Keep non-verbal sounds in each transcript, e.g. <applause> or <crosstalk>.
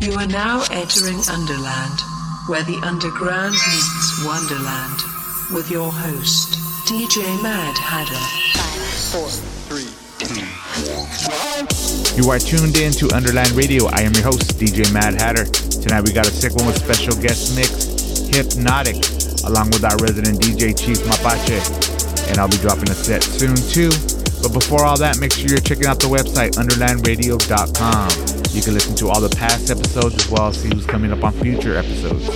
You are now entering Underland, where the underground meets Wonderland, with your host, DJ Mad Hatter. Five, four, three, two, You are tuned in to Underland Radio. I am your host, DJ Mad Hatter. Tonight we got a sick one with special guest mix, Hypnotic, along with our resident DJ Chief Mapache. And I'll be dropping a set soon too. But before all that, make sure you're checking out the website, underlandradio.com. You can listen to all the past episodes as well as see who's coming up on future episodes.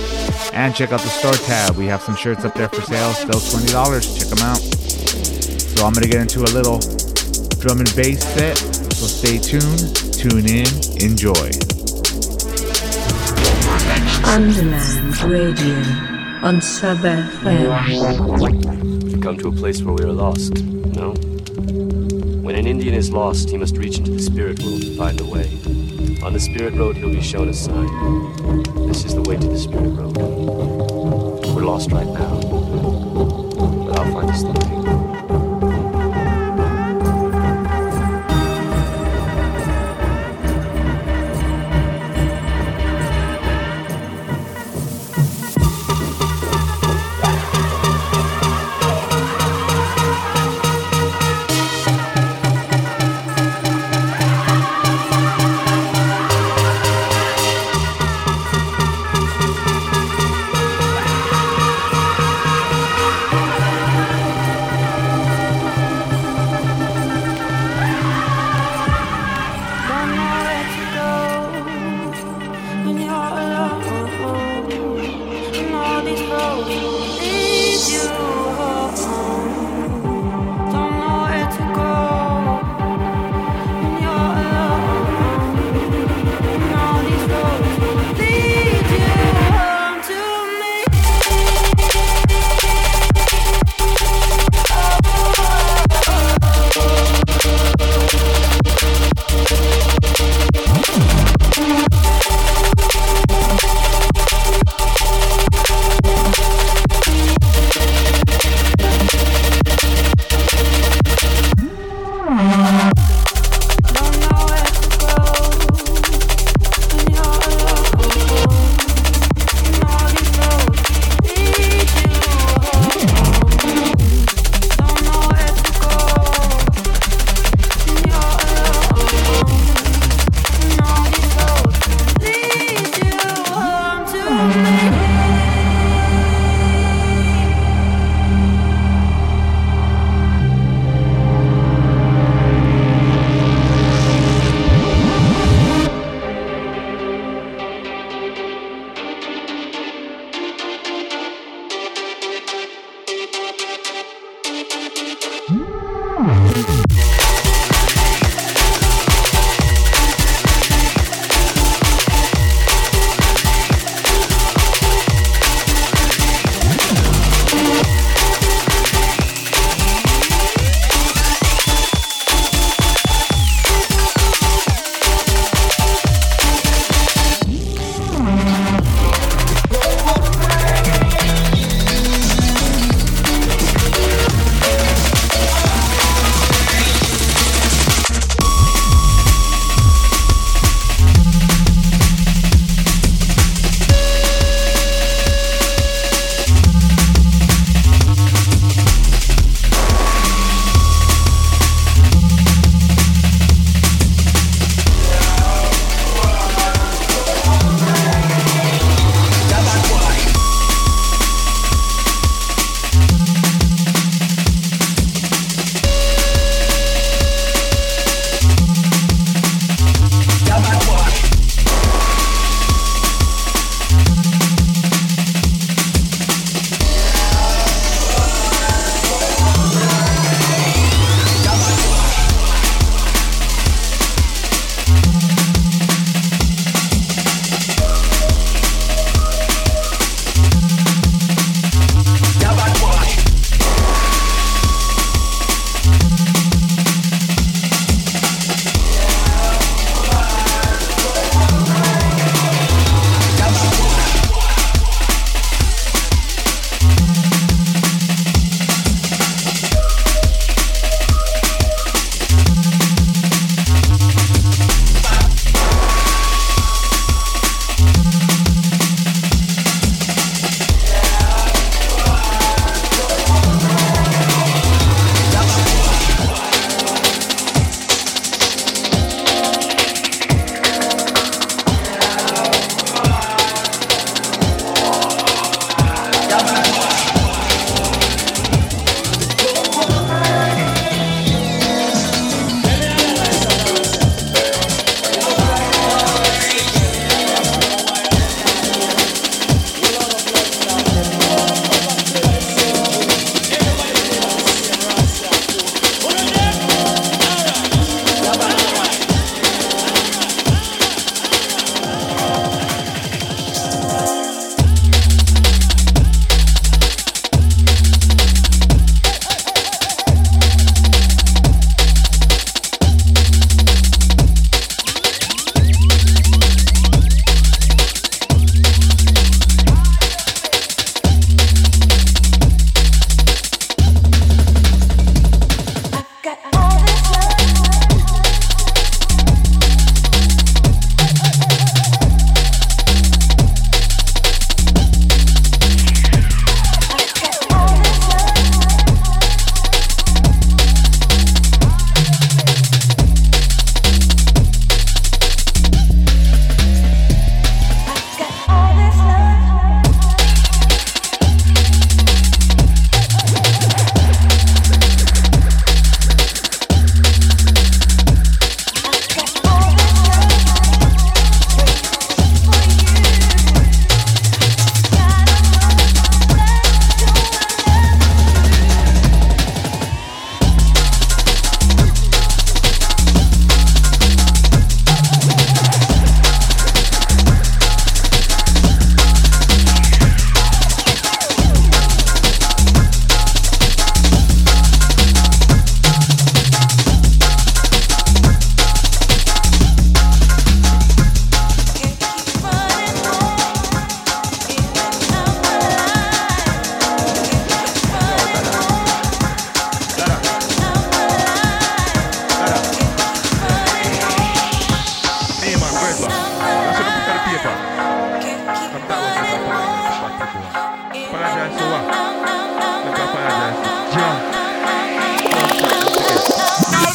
And check out the store tab. We have some shirts up there for sale, still $20. Check them out. So I'm going to get into a little drum and bass set. So stay tuned, tune in, enjoy. Underland Radio on Sub FM. We Come to a place where we are lost, no? When an Indian is lost, he must reach into the spirit world to find a way. On the spirit road, he'll be shown a sign. This is the way to the spirit road. We're lost right now, but I'll find us the way.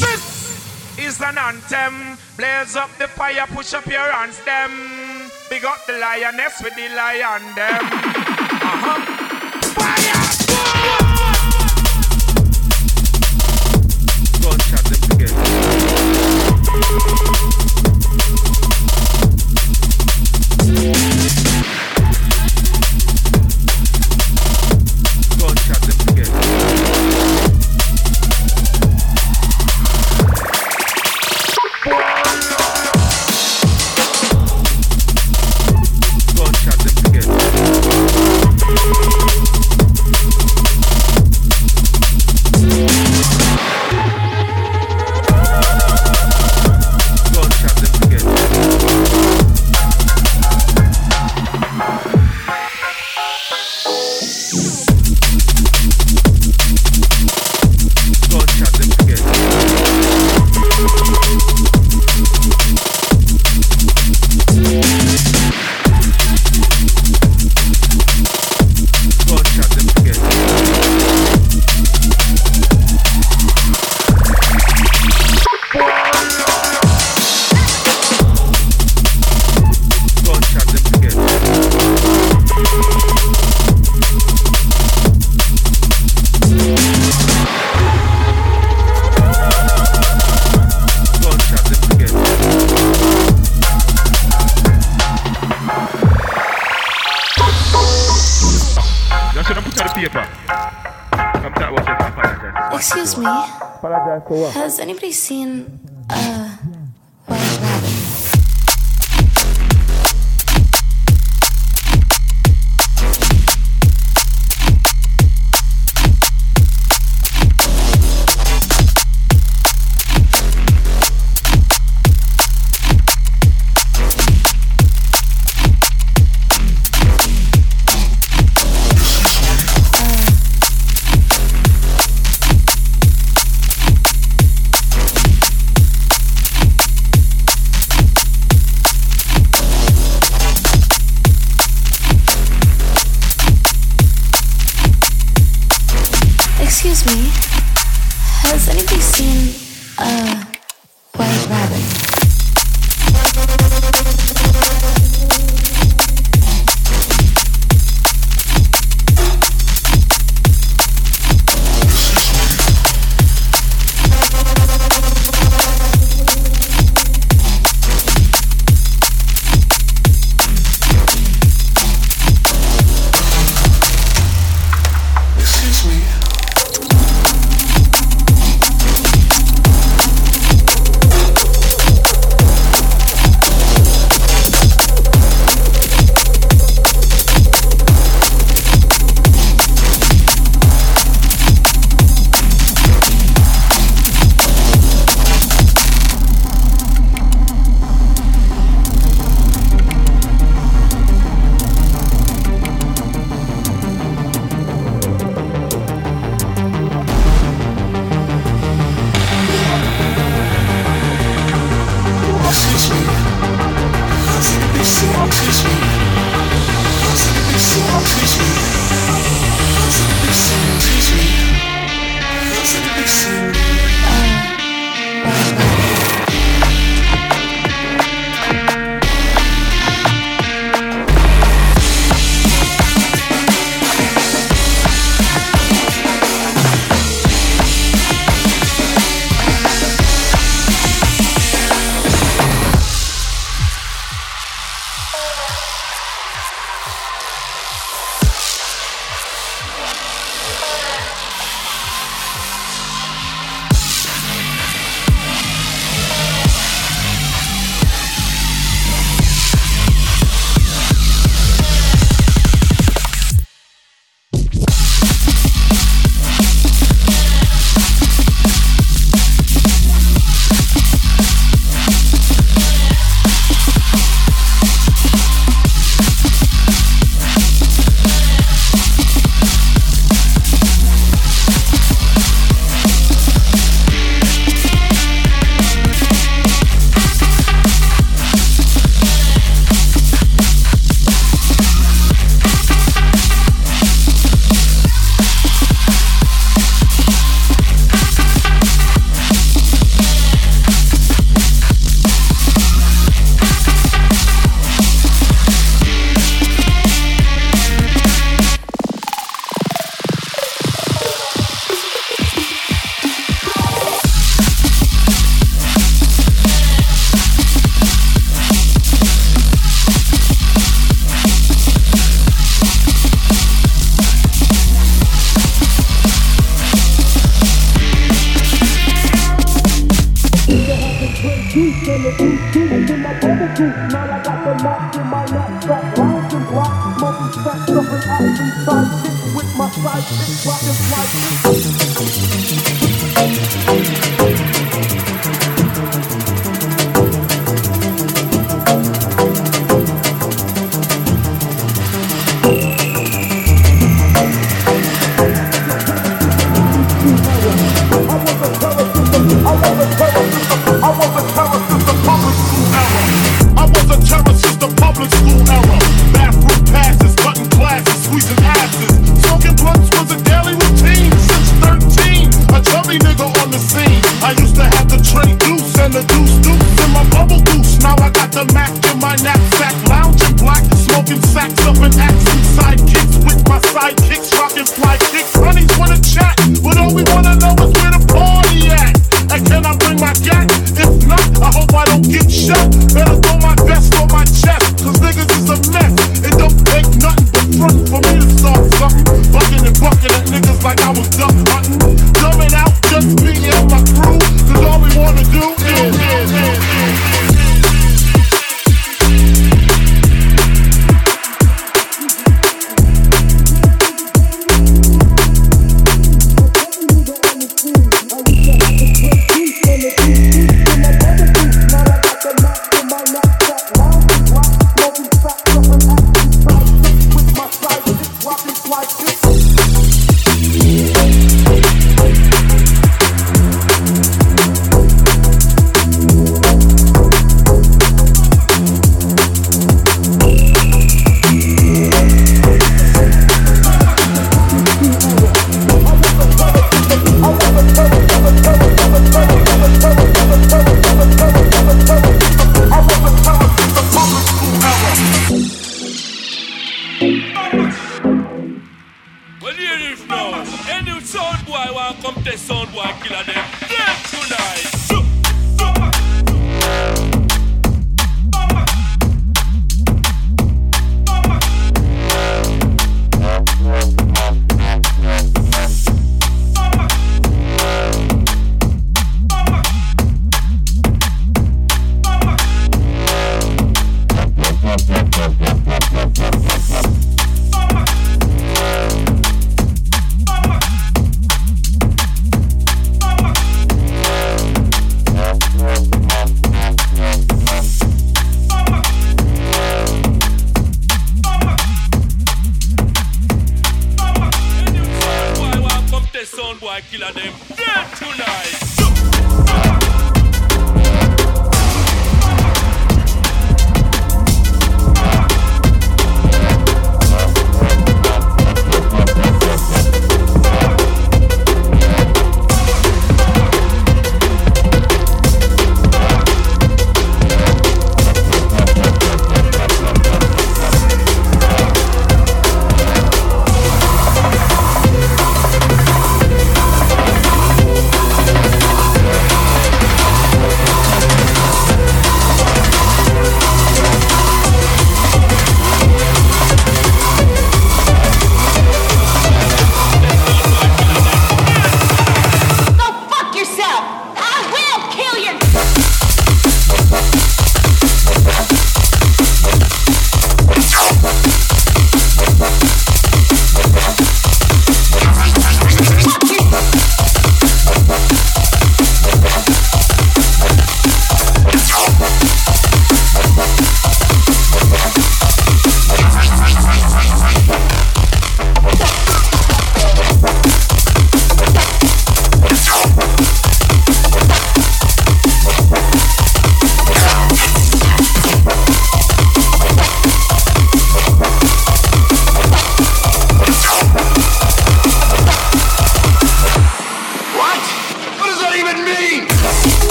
this is an anthem. Blaze up the fire, push up your hands, them. We got the lioness with the lion, them. <laughs> Uh-huh. Anybody seen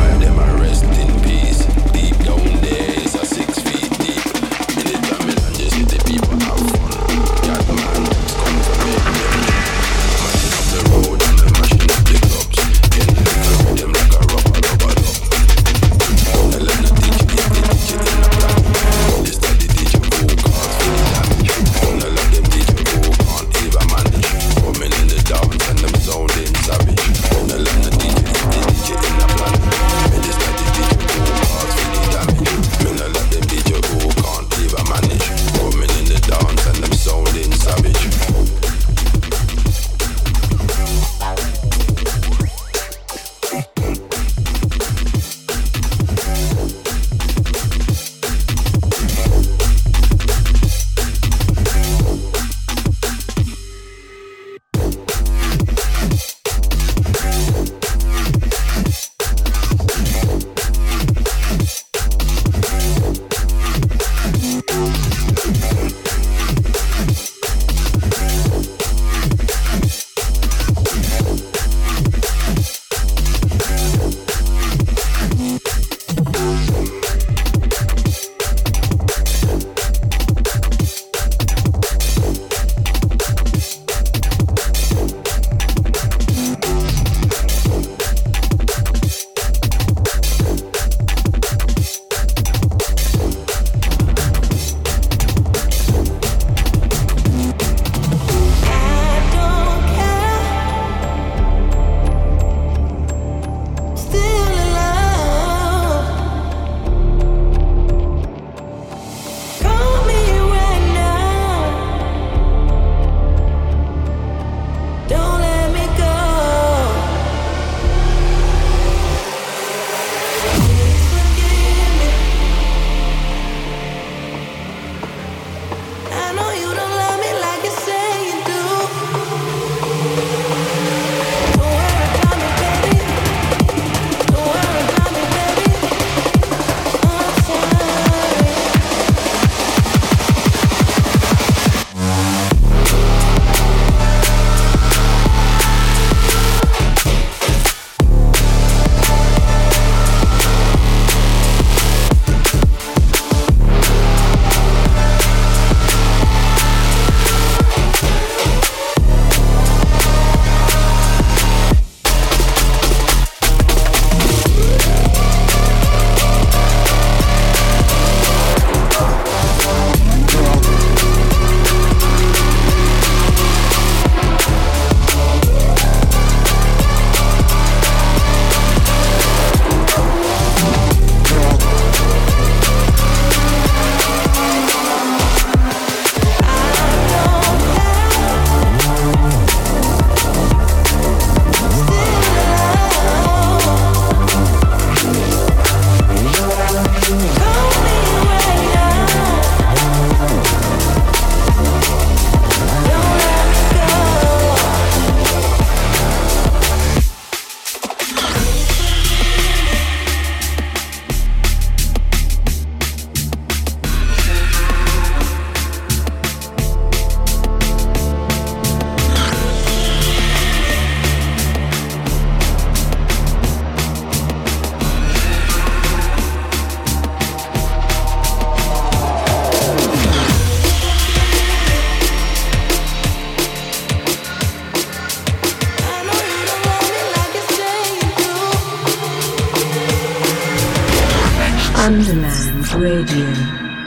Underland Radio.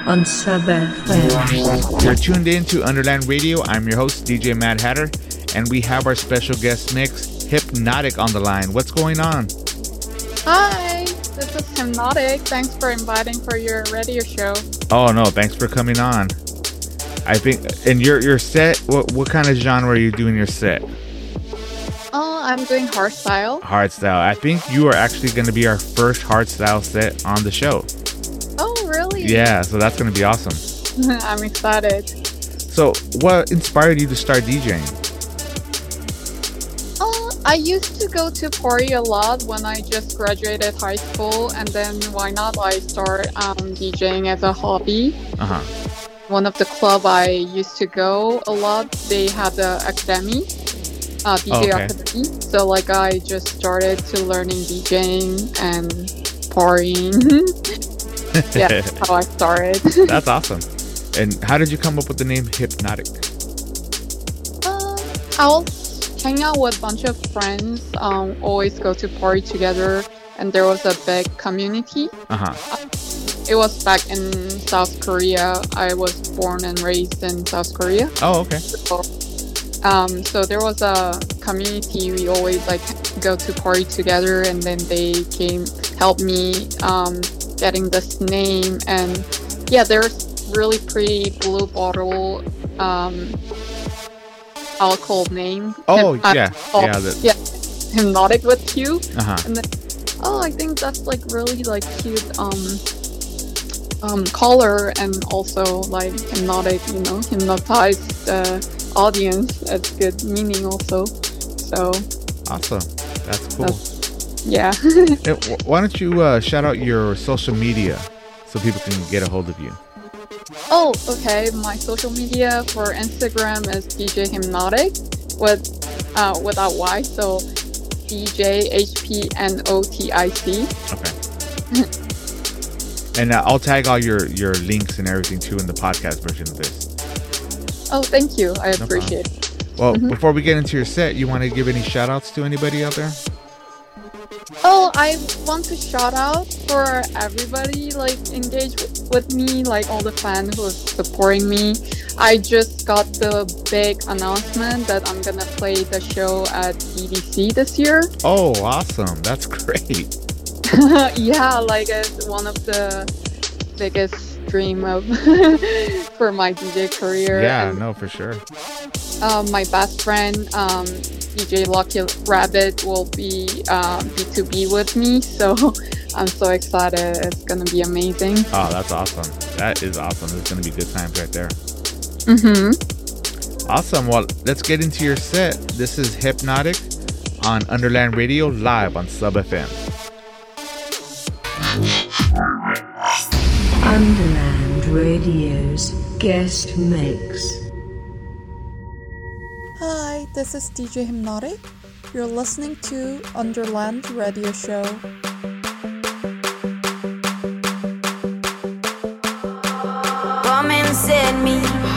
On Sub FM. You're tuned in to Underland Radio. I'm your host, DJ Mad Hatter, and we have our special guest mix, Hypnotic, on the line. What's going on? Hi, this is Hypnotic. Thanks for inviting for your radio show. Oh no, thanks for coming on. I think, and your your set. What what kind of genre are you doing your set? Oh, I'm doing hardstyle. Hardstyle. I think you are actually going to be our first hardstyle set on the show. Yeah, so that's going to be awesome. <laughs> I'm excited. So, what inspired you to start DJing? Oh, I used to go to party a lot when I just graduated high school, and then why not I start um, DJing as a hobby. Uh huh. One of the club I used to go a lot, they had the academy, uh, DJ Oh, okay. academy. So like I just started to learning DJing and partying. <laughs> <laughs> yeah, that's how I started. <laughs> That's awesome. And how did you come up with the name Hypnotic? Um, I was hanging out with a bunch of friends. Um, always go to party together, and there was a big community. Uh huh. It was back in South Korea. I was born and raised in South Korea. Oh, okay. So, um, so there was a community. We always like go to party together, and then they came help me um, getting this name. And yeah, there's really pretty blue bottle um, alcohol name. Oh, uh, yeah. oh, Yeah, the- yeah. Hypnotic with you. Uh huh. And then, oh, I think that's like really like cute um um color and also like hypnotic, you know, hypnotize the audience. That's good meaning also. So Awesome. That's cool. Yeah. Why don't you uh, shout out your social media so people can get a hold of you? oh, okay. My social media for Instagram is DJ Hypnotic with uh without Y, so DJ H P N O T I C. Okay. <laughs> and uh, I'll tag all your your links and everything too in the podcast version of this. Oh, thank you. I problem. appreciate it. Well, Mm-hmm. before we get into your set, you want to give any shout outs to anybody out there? Oh, I want to shout out for everybody like engaged with, with me, like all the fans who are supporting me. I just got the big announcement that I'm gonna play the show at EDC this year. Oh, awesome. That's great. <laughs> yeah, like it's one of the biggest dream of <laughs> for my DJ career. Yeah, and, no, for sure. uh, my best friend um, DJ Lucky Rabbit will be uh, B2B with me, so <laughs> I'm so excited. It's gonna be amazing. Oh, that's awesome. That is awesome. It's going to be good times right there. Mm-hmm. Awesome. Well, let's get into your set. This is Hypnotic on Underland Radio live on Sub FM. Underland Radio's guest mix. Hi, this is DJ Hypnotic. You're listening to Underland Radio Show. Me.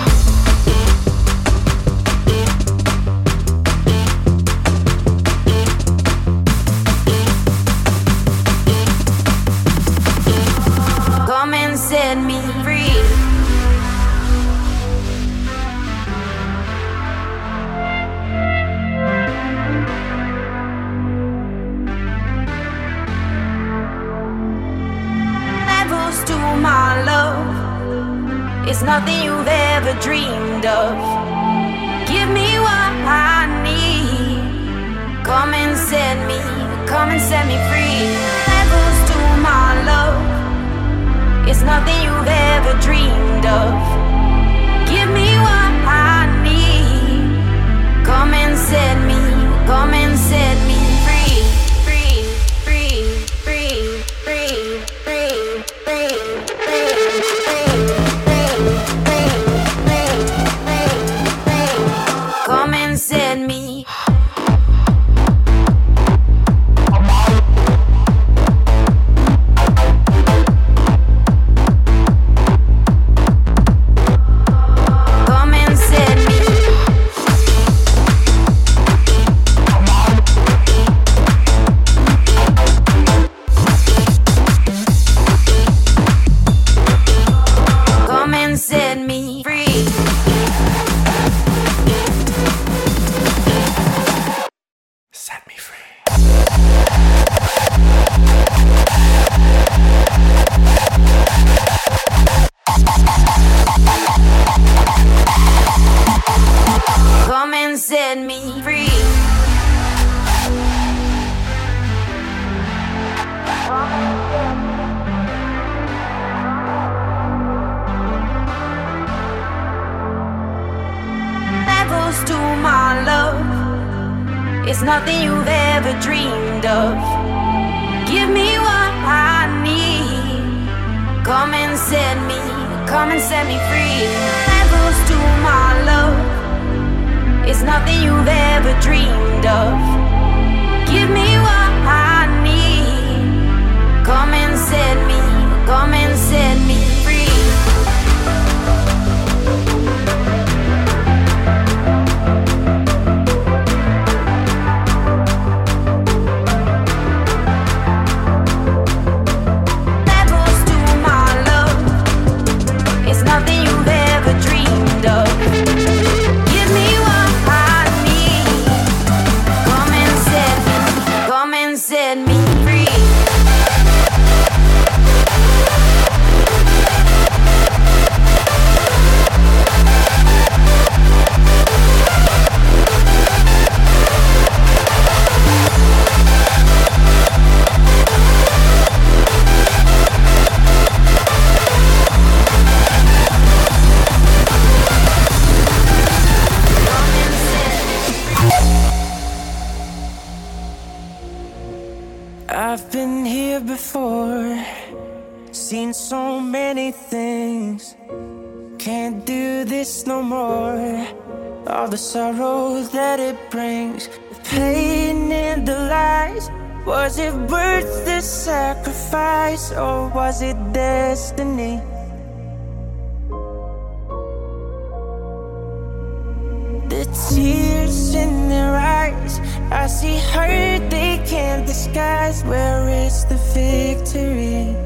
the tears in their eyes. I see hurt they can't disguise. Where is the victory?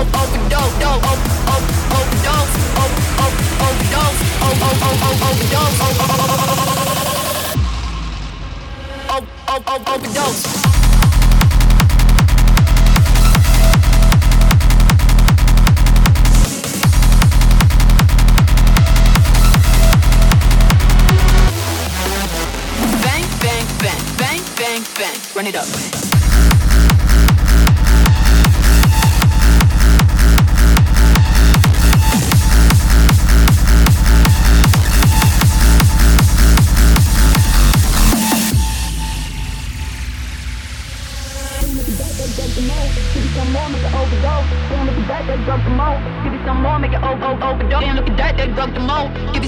overdose, overdose, overdose, bang, bang, bang, bang, bang, run it up.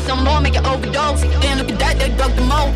some more, make it overdose. Then look at that, they drug the mo.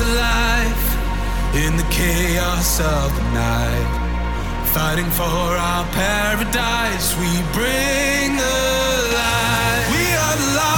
Alive in the chaos of the night. Fighting for our paradise, we bring the light. We are the light.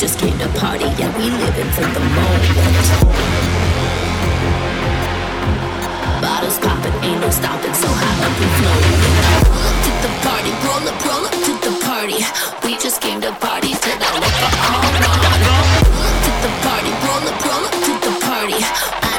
just came to party yeah, we living for the moment. Bottles popping, ain't no stopping, so high up we floating. Roll up to the party, roll up, roll up to the party. We just came to party, said I. Roll up to the party, roll up, roll up to the party.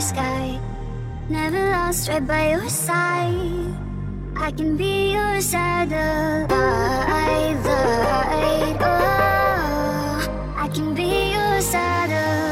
sky. Never lost, right by your side. I can be your satellite. Oh, I can be your satellite.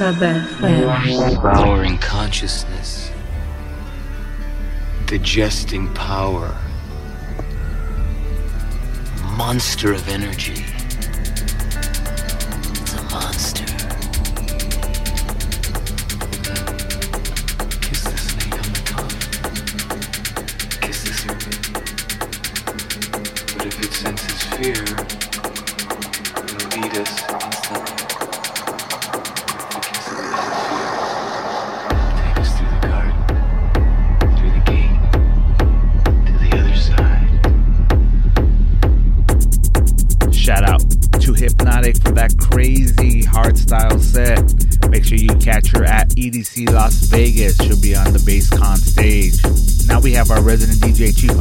Sub Powering consciousness. Digesting power. Monster of energy. appreciate you.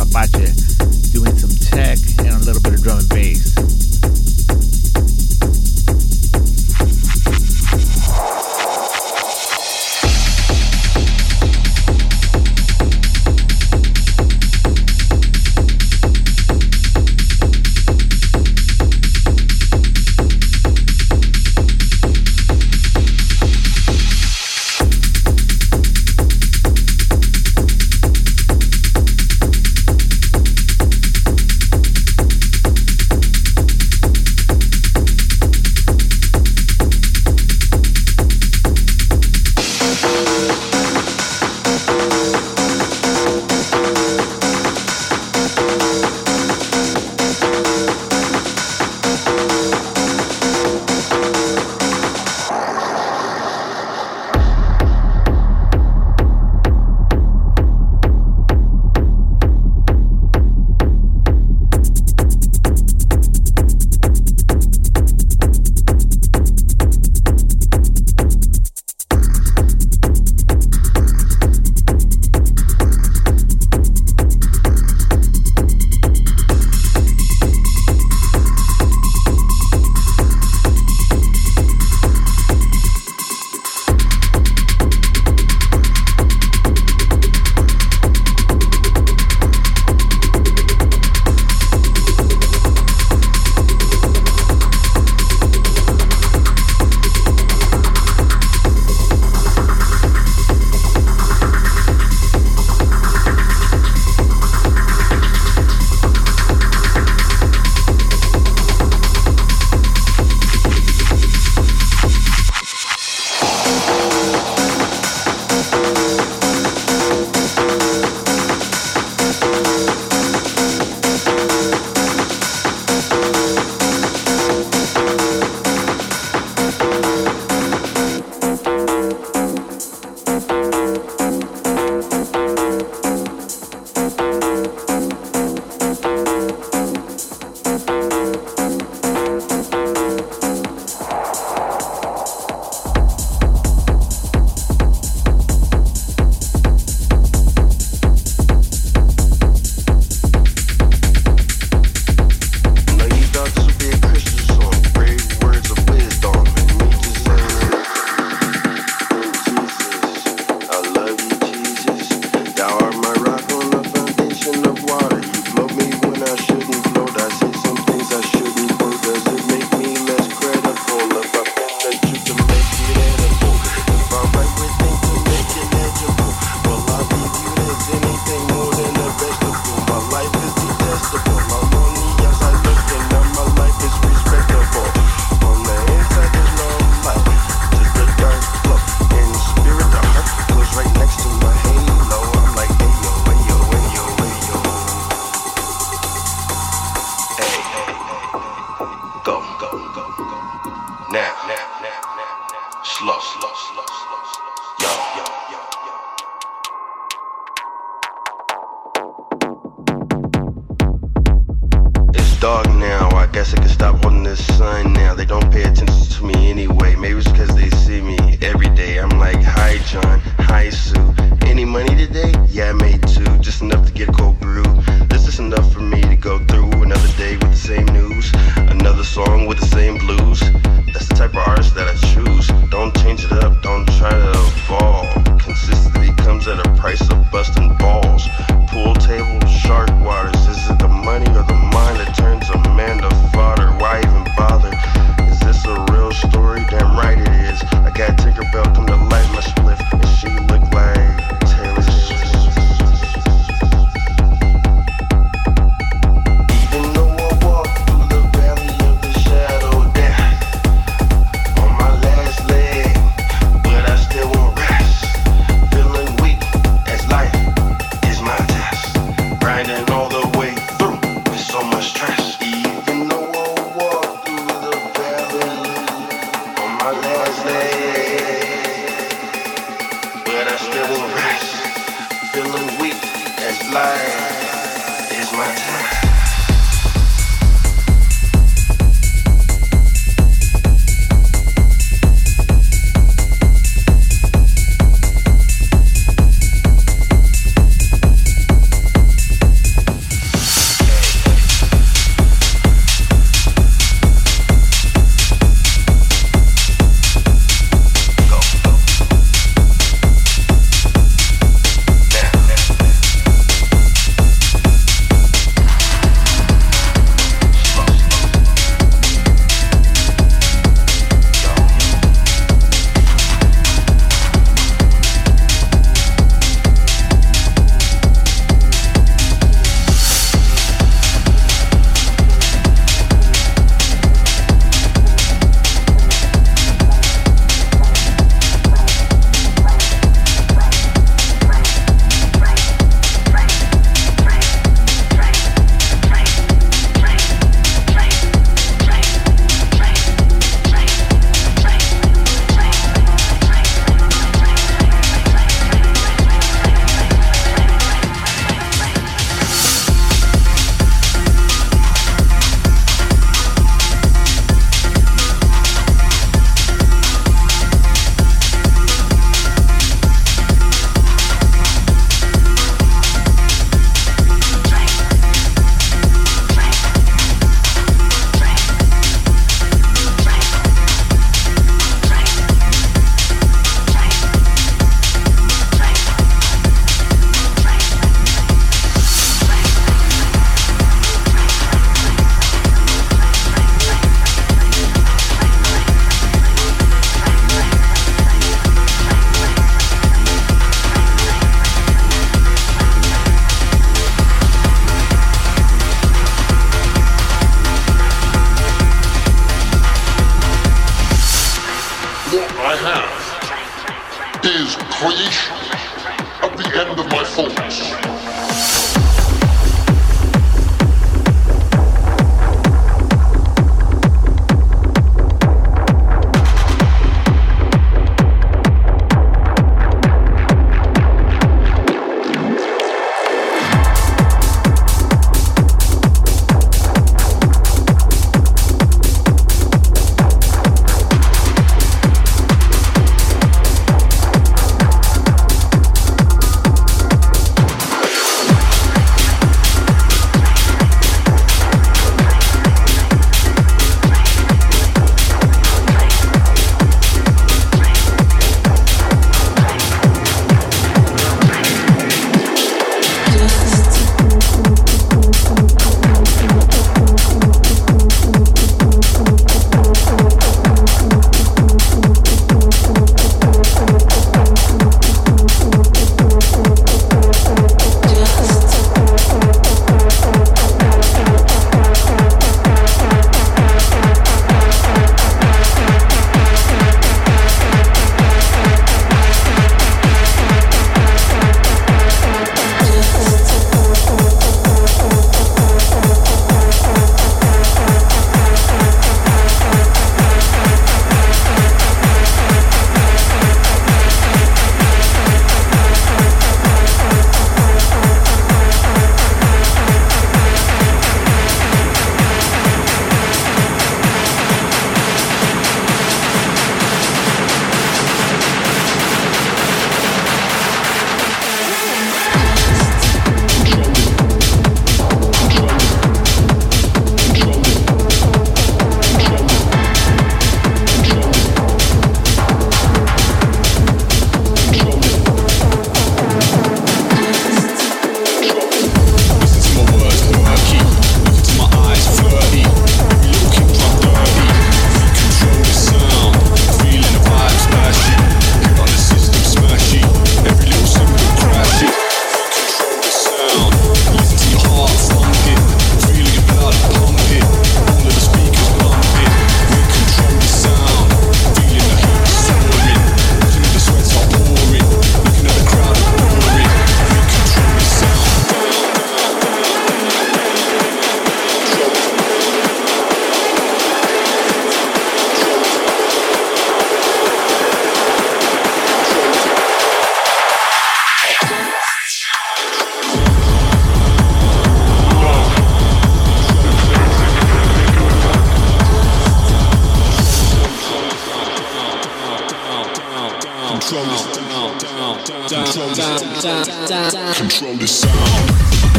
Control the sound.